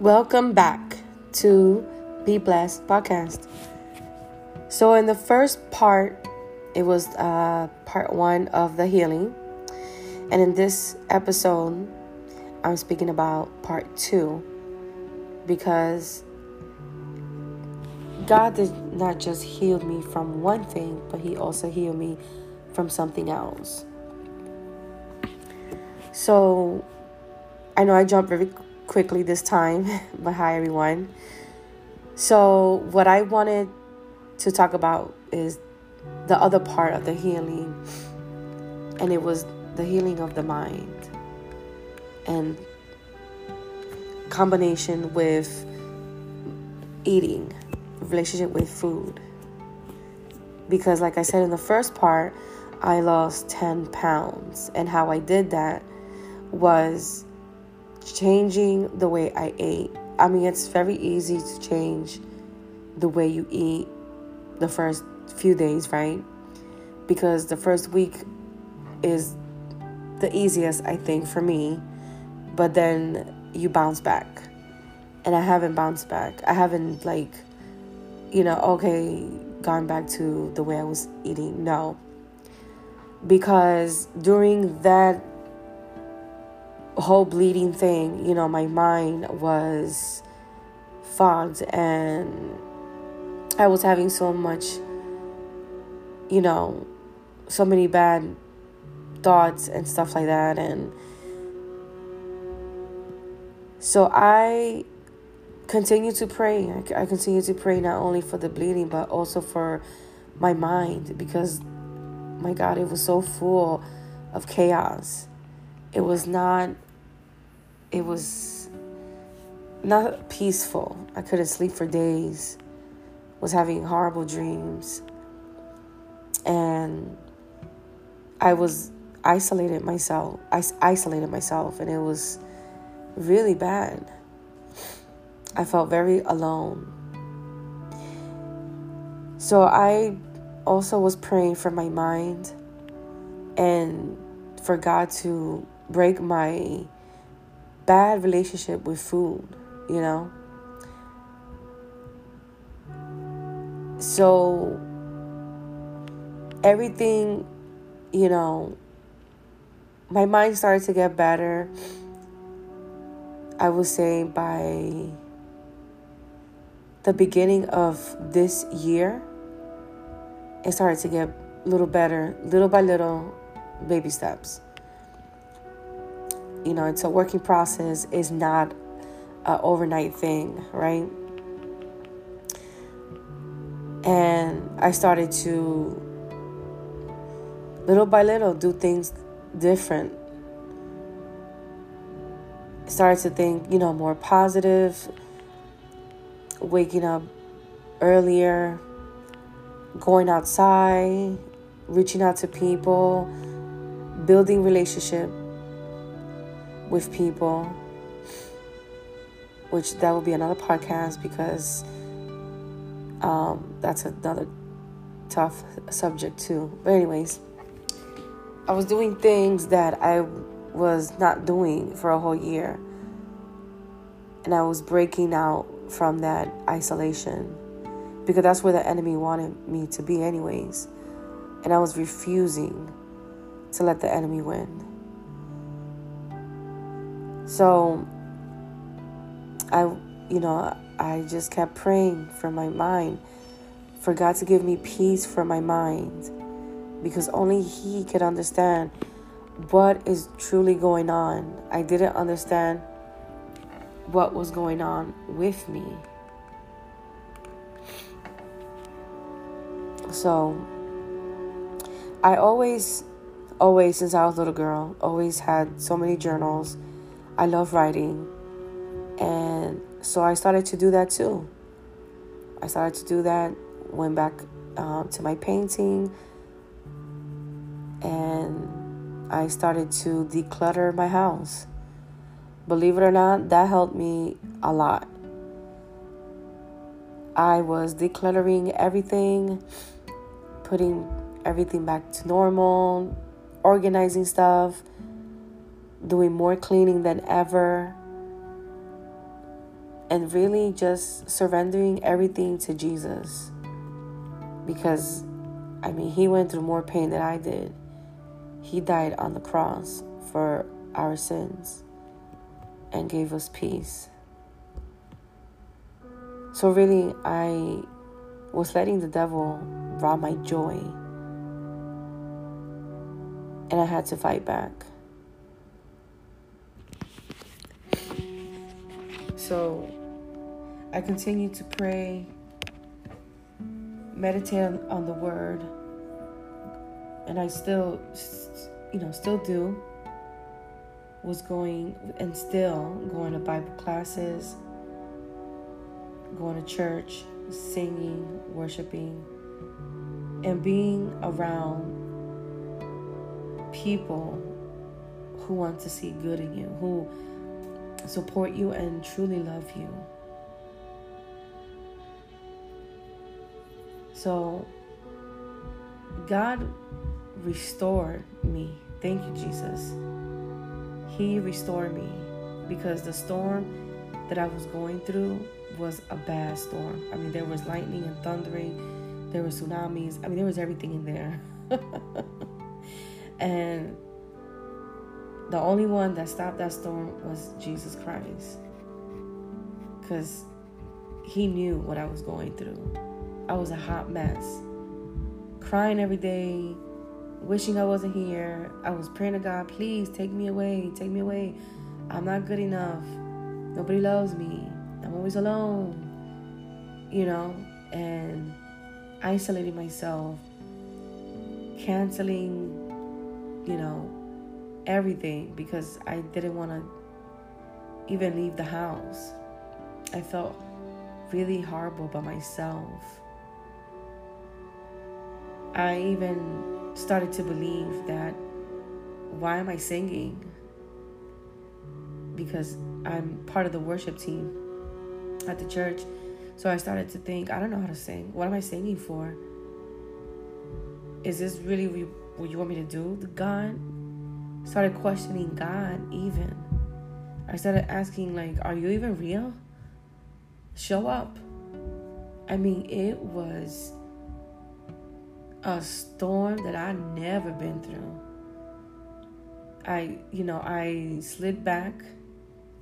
Welcome back to Be Blessed podcast. So, in the first part, it was uh, part one of the healing. And in this episode, I'm speaking about part two because God did not just heal me from one thing, but He also healed me from something else. So, I know I jumped very quickly this time, but hi everyone. So, what I wanted to talk about is the other part of the healing, and it was the healing of the mind and combination with eating, relationship with food. Because, like I said in the first part, I lost 10 pounds, and how I did that was changing the way I ate. I mean, it's very easy to change the way you eat the first few days, right? Because the first week is the easiest, I think, for me. But then you bounce back. And I haven't bounced back. I haven't, like, you know, okay, gone back to the way I was eating. No. Because during that whole bleeding thing, you know, my mind was fogged and I was having so much, you know, so many bad thoughts and stuff like that. And so I continue to pray. I continue to pray not only for the bleeding, but also for my mind because, my God, it was so full of chaos it was not it was not peaceful. I couldn't sleep for days was having horrible dreams and i was isolated myself i isolated myself and it was really bad. I felt very alone. So i also was praying for my mind and for god to break my bad relationship with food, you know? So everything, you know, my mind started to get better. I would say by the beginning of this year, it started to get a little better, little by little, baby steps you know it's a working process is not an overnight thing right? And i started to little by little do things different. Started to think you know more positive waking up earlier going outside reaching out to people building relationship with people, which that will be another podcast because um, that's another tough subject too. But, anyways, I was doing things that I was not doing for a whole year, and I was breaking out from that isolation because that's where the enemy wanted me to be, anyways. And I was refusing to let the enemy win. So I, you know, I just kept praying for my mind, for God to give me peace for my mind, because only He could understand what is truly going on. I didn't understand what was going on with me. So I always, always, since I was a little girl, always had so many journals I love writing. And so I started to do that too. I started to do that, went back um, to my painting, and I started to declutter my house. Believe it or not, that helped me a lot. I was decluttering everything, putting everything back to normal, organizing stuff, doing more cleaning than ever. and really just surrendering everything to Jesus. Because, I mean, He went through more pain than I did. He died on the cross for our sins and gave us peace. So, really, I was letting the devil rob my joy. And I had to fight back. So, I continue to pray, meditate on the word, and I still, you know, still do. Was going and still going to Bible classes, going to church, singing, worshiping, and being around people who want to see good in you, who support you and truly love you. So, God restored me. Thank you, Jesus. He restored me because the storm that I was going through was a bad storm. I mean, there was lightning and thundering, there were tsunamis. I mean, there was everything in there. and the only one that stopped that storm was Jesus Christ. Because he knew what I was going through. I was a hot mess. Crying every day, wishing I wasn't here. I was praying to God, please take me away, take me away. I'm not good enough. Nobody loves me. I'm always alone. You know, and isolating myself, canceling, you know, everything because I didn't want to even leave the house. I felt really horrible by myself. I even started to believe that why am I singing? Because I'm part of the worship team at the church. So I started to think, I don't know how to sing. What am I singing for? Is this really what you want me to do, God? Started questioning God even. I started asking, like, are you even real? Show up. I mean, it was a storm that I never been through. I, you know, I slid back,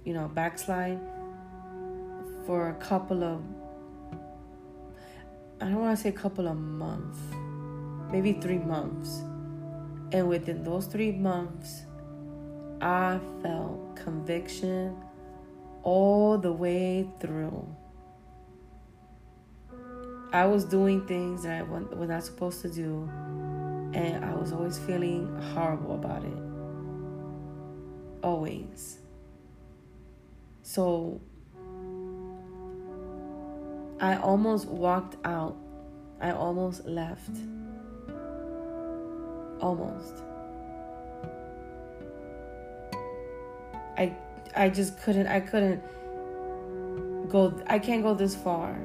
you know, backslide for a couple of, I don't want to say a couple of months, maybe three months. And within those three months, I felt conviction all the way through. I was doing things that I was not supposed to do, and I was always feeling horrible about it. Always. So I almost walked out. I almost left. Almost. I I just couldn't I couldn't go I can't go this far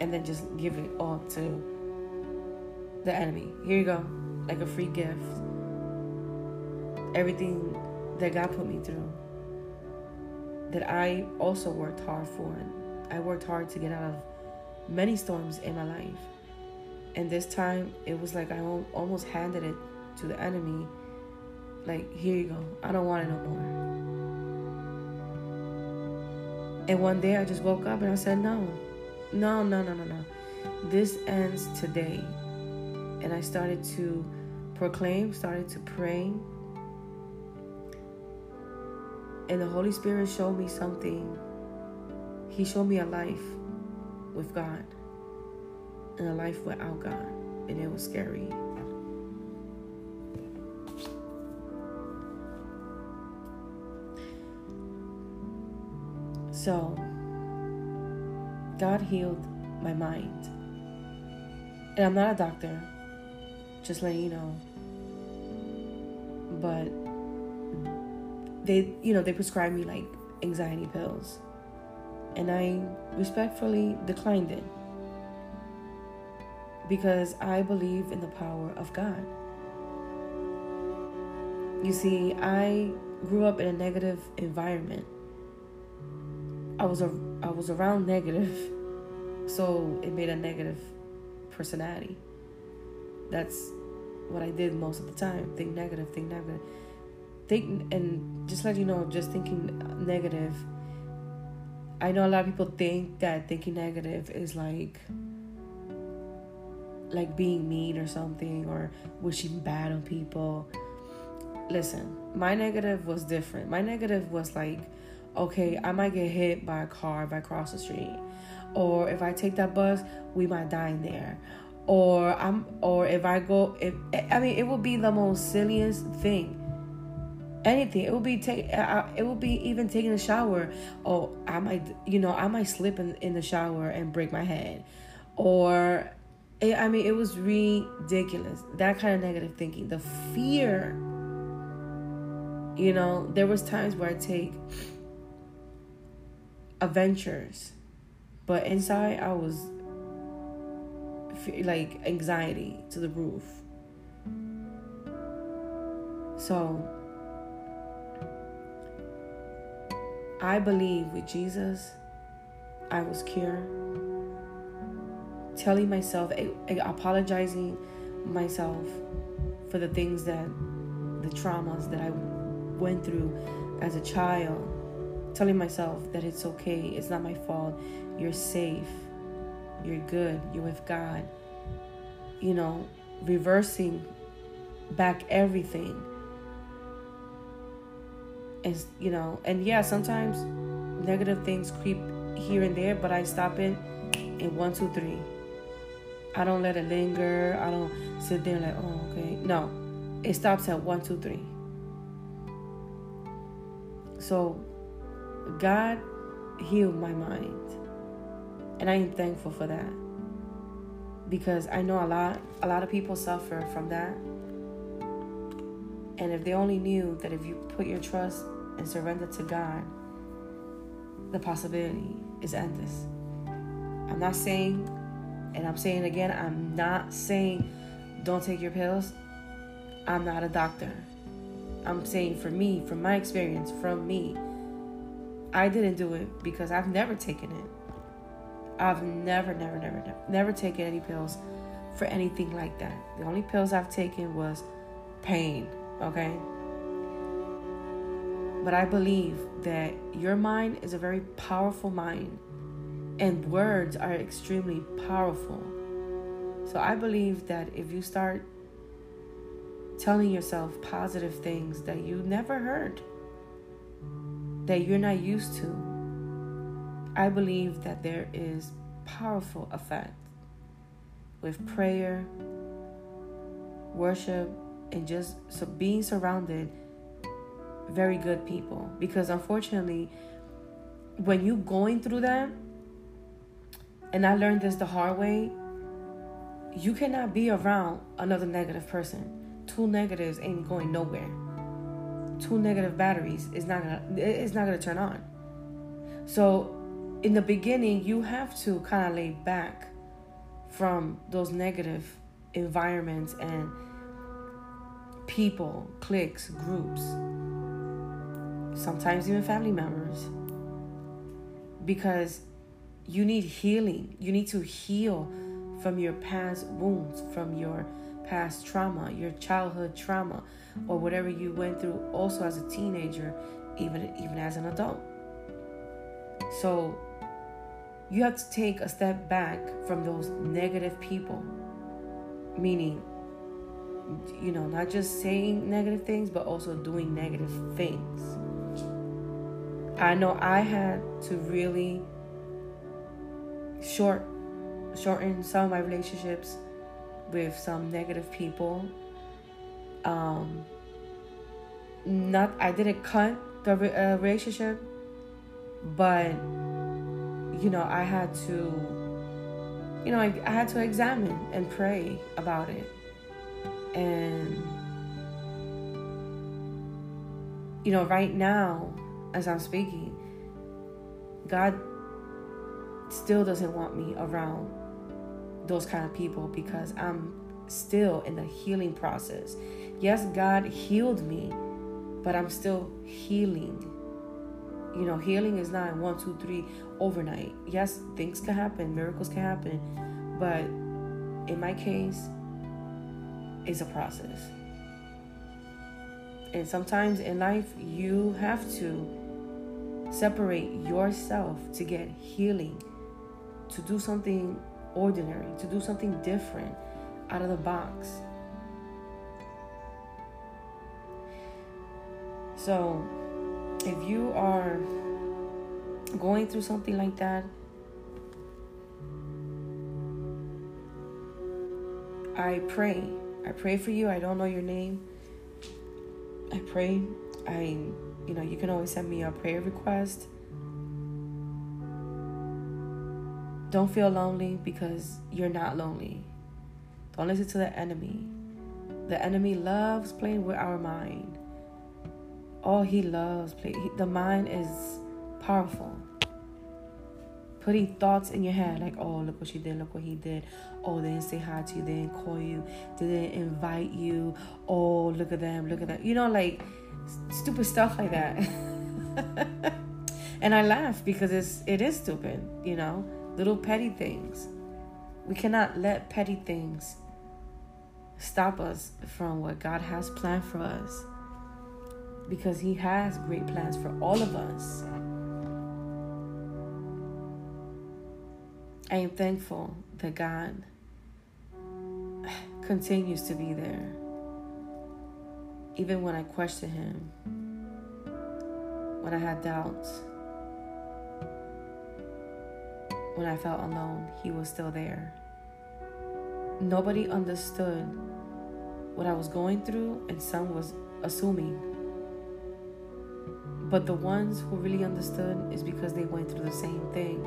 and then just give it all to the enemy. Here you go, like a free gift. Everything that God put me through, that I also worked hard for. And I worked hard to get out of many storms in my life. And this time, it was like I almost handed it to the enemy. Like, here you go. I don't want it no more. And one day I just woke up and I said, no, no, no, no, no, no. This ends today. And I started to proclaim, started to pray. And the Holy Spirit showed me something. He showed me a life with God and a life without God. And it was scary. So, God healed my mind. And I'm not a doctor, just letting you know. But they, you know, they prescribed me like anxiety pills. And I respectfully declined it because I believe in the power of God. You see, I grew up in a negative environment. I was a I was around negative, so it made a negative personality. That's what I did most of the time. Think negative, think negative. Think and just let you know, just thinking negative. I know a lot of people think that thinking negative is like like being mean or something or wishing bad on people. Listen, my negative was different. My negative was like, okay, I might get hit by a car if I cross the street. Or if I take that bus, we might die in there. Or I'm or if I go if I mean it would be the most silliest thing. Anything. It would be take uh, uh, it would be even taking a shower. Oh, I might you know, I might slip in, in the shower and break my head. Or it, I mean, it was ridiculous. That kind of negative thinking, the fear. You know, there was times where I take adventures, but inside I was like anxiety to the roof. So I believe with Jesus, I was cured telling myself, apologizing myself for the things that, the traumas that I went through as a child, telling myself that it's okay, it's not my fault, you're safe, you're good, you're with God. You know, reversing back everything. And, you know, and yeah, sometimes negative things creep here and there, but I stop it in one, two, three. I don't let it linger. I don't sit there like, oh, okay. No, it stops at one, two, three. So, God healed my mind, and I am thankful for that because I know a lot, a lot of people suffer from that. And if they only knew that if you put your trust and surrender to God, the possibility is endless. I'm not saying and I'm saying again, I'm not saying don't take your pills. I'm not a doctor. I'm saying for me, from my experience, from me, I didn't do it because I've never taken it. I've never, never, never, never, never taken any pills for anything like that. The only pills I've taken was pain, okay? But I believe that your mind is a very powerful mind and words are extremely powerful. So I believe that if you start telling yourself positive things that you never heard, that you're not used to, I believe that there is powerful effect with prayer, worship, and just so being surrounded very good people. Because unfortunately, when you're going through that, and I learned this the hard way. You cannot be around another negative person. Two negatives ain't going nowhere. Two negative batteries is not gonna it's not gonna turn on. So in the beginning you have to kind of lay back from those negative environments and people, cliques, groups, sometimes even family members. Because you need healing. You need to heal from your past wounds, from your past trauma, your childhood trauma, or whatever you went through also as a teenager, even even as an adult. So you have to take a step back from those negative people. Meaning, you know, not just saying negative things, but also doing negative things. I know I had to really short shorten some of my relationships with some negative people. Um, not I didn't cut the uh, relationship, but you know I had to, you know I, I had to examine and pray about it, and you know right now as I'm speaking, God still doesn't want me around those kind of people because I'm still in the healing process. Yes, God healed me, but I'm still healing. You know, healing is not one, two, three overnight. Yes, things can happen, miracles can happen, but in my case, it's a process. And sometimes in life, you have to separate yourself to get healing, to do something ordinary, to do something different out of the box. So, if you are going through something like that, I pray. I pray for you. I don't know your name. I pray. I, you know, you can always send me a prayer request. Don't feel lonely because you're not lonely. Don't listen to the enemy. The enemy loves playing with our mind. All he loves play. The mind is powerful. Putting thoughts in your head like, oh, look what she did, look what he did. Oh, they didn't say hi to you, they didn't call you, they didn't invite you. Oh, look at them, look at that. You know, like stupid stuff like that. and I laugh because it's it is stupid, you know, little petty things. We cannot let petty things stop us from what God has planned for us because He has great plans for all of us. I am thankful that God continues to be there. Even when I question Him, when I had doubts, when I felt alone, He was still there. Nobody understood what I was going through, and some was assuming. But the ones who really understood is because they went through the same thing.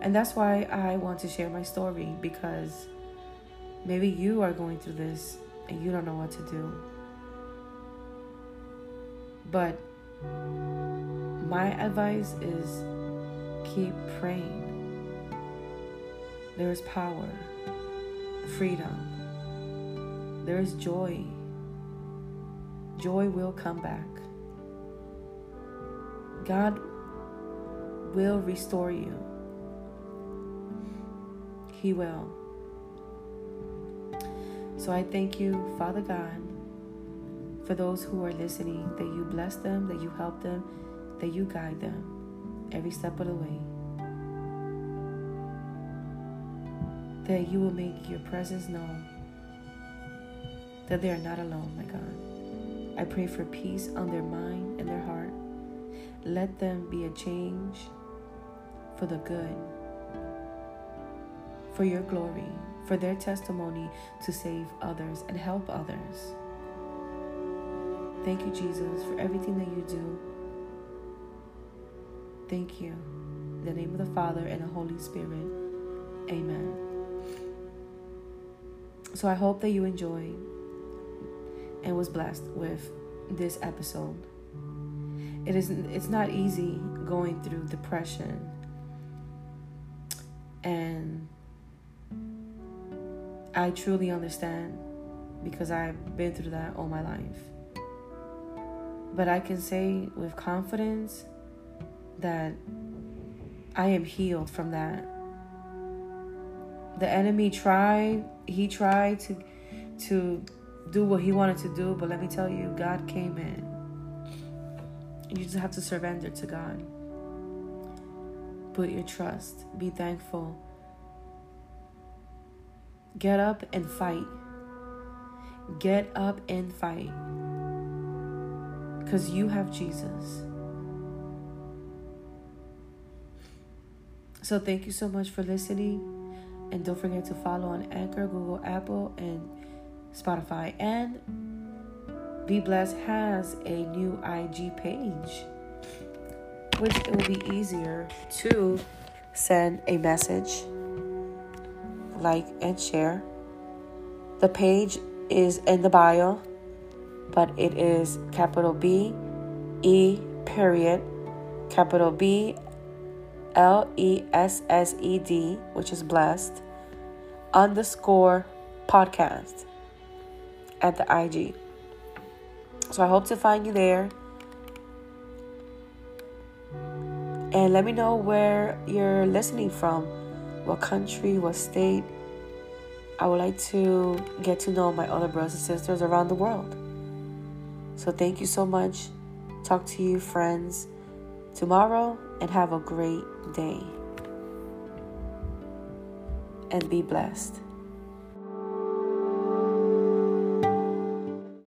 And that's why I want to share my story because maybe you are going through this and you don't know what to do. But my advice is keep praying. There is power, freedom, there is joy. Joy will come back. God will restore you. He will. So I thank you, Father God, for those who are listening, that you bless them, that you help them, that you guide them every step of the way. That you will make your presence known, that they are not alone, my God. I pray for peace on their mind and their heart. Let them be a change for the good for your glory, for their testimony to save others and help others. Thank you, Jesus, for everything that you do. Thank you. In the name of the Father and the Holy Spirit. Amen. So I hope that you enjoyed and was blessed with this episode. It is it's not easy going through depression and I truly understand because I've been through that all my life. But I can say with confidence that I am healed from that. The enemy tried, he tried to to do what he wanted to do, but let me tell you, God came in. You just have to surrender to God. Put your trust, be thankful Get up and fight. Get up and fight. Because you have Jesus. So thank you so much for listening. And don't forget to follow on Anchor, Google, Apple, and Spotify. And Be Blessed has a new IG page, which it will be easier to send a message like, and share. The page is in the bio, but it is capital B E period capital B L E S S E D, which is blessed, underscore podcast at the IG. So I hope to find you there. And let me know where you're listening from, what country, what state. I would like to get to know my other brothers and sisters around the world. So thank you so much. Talk to you, friends, tomorrow, and have a great day. And be blessed.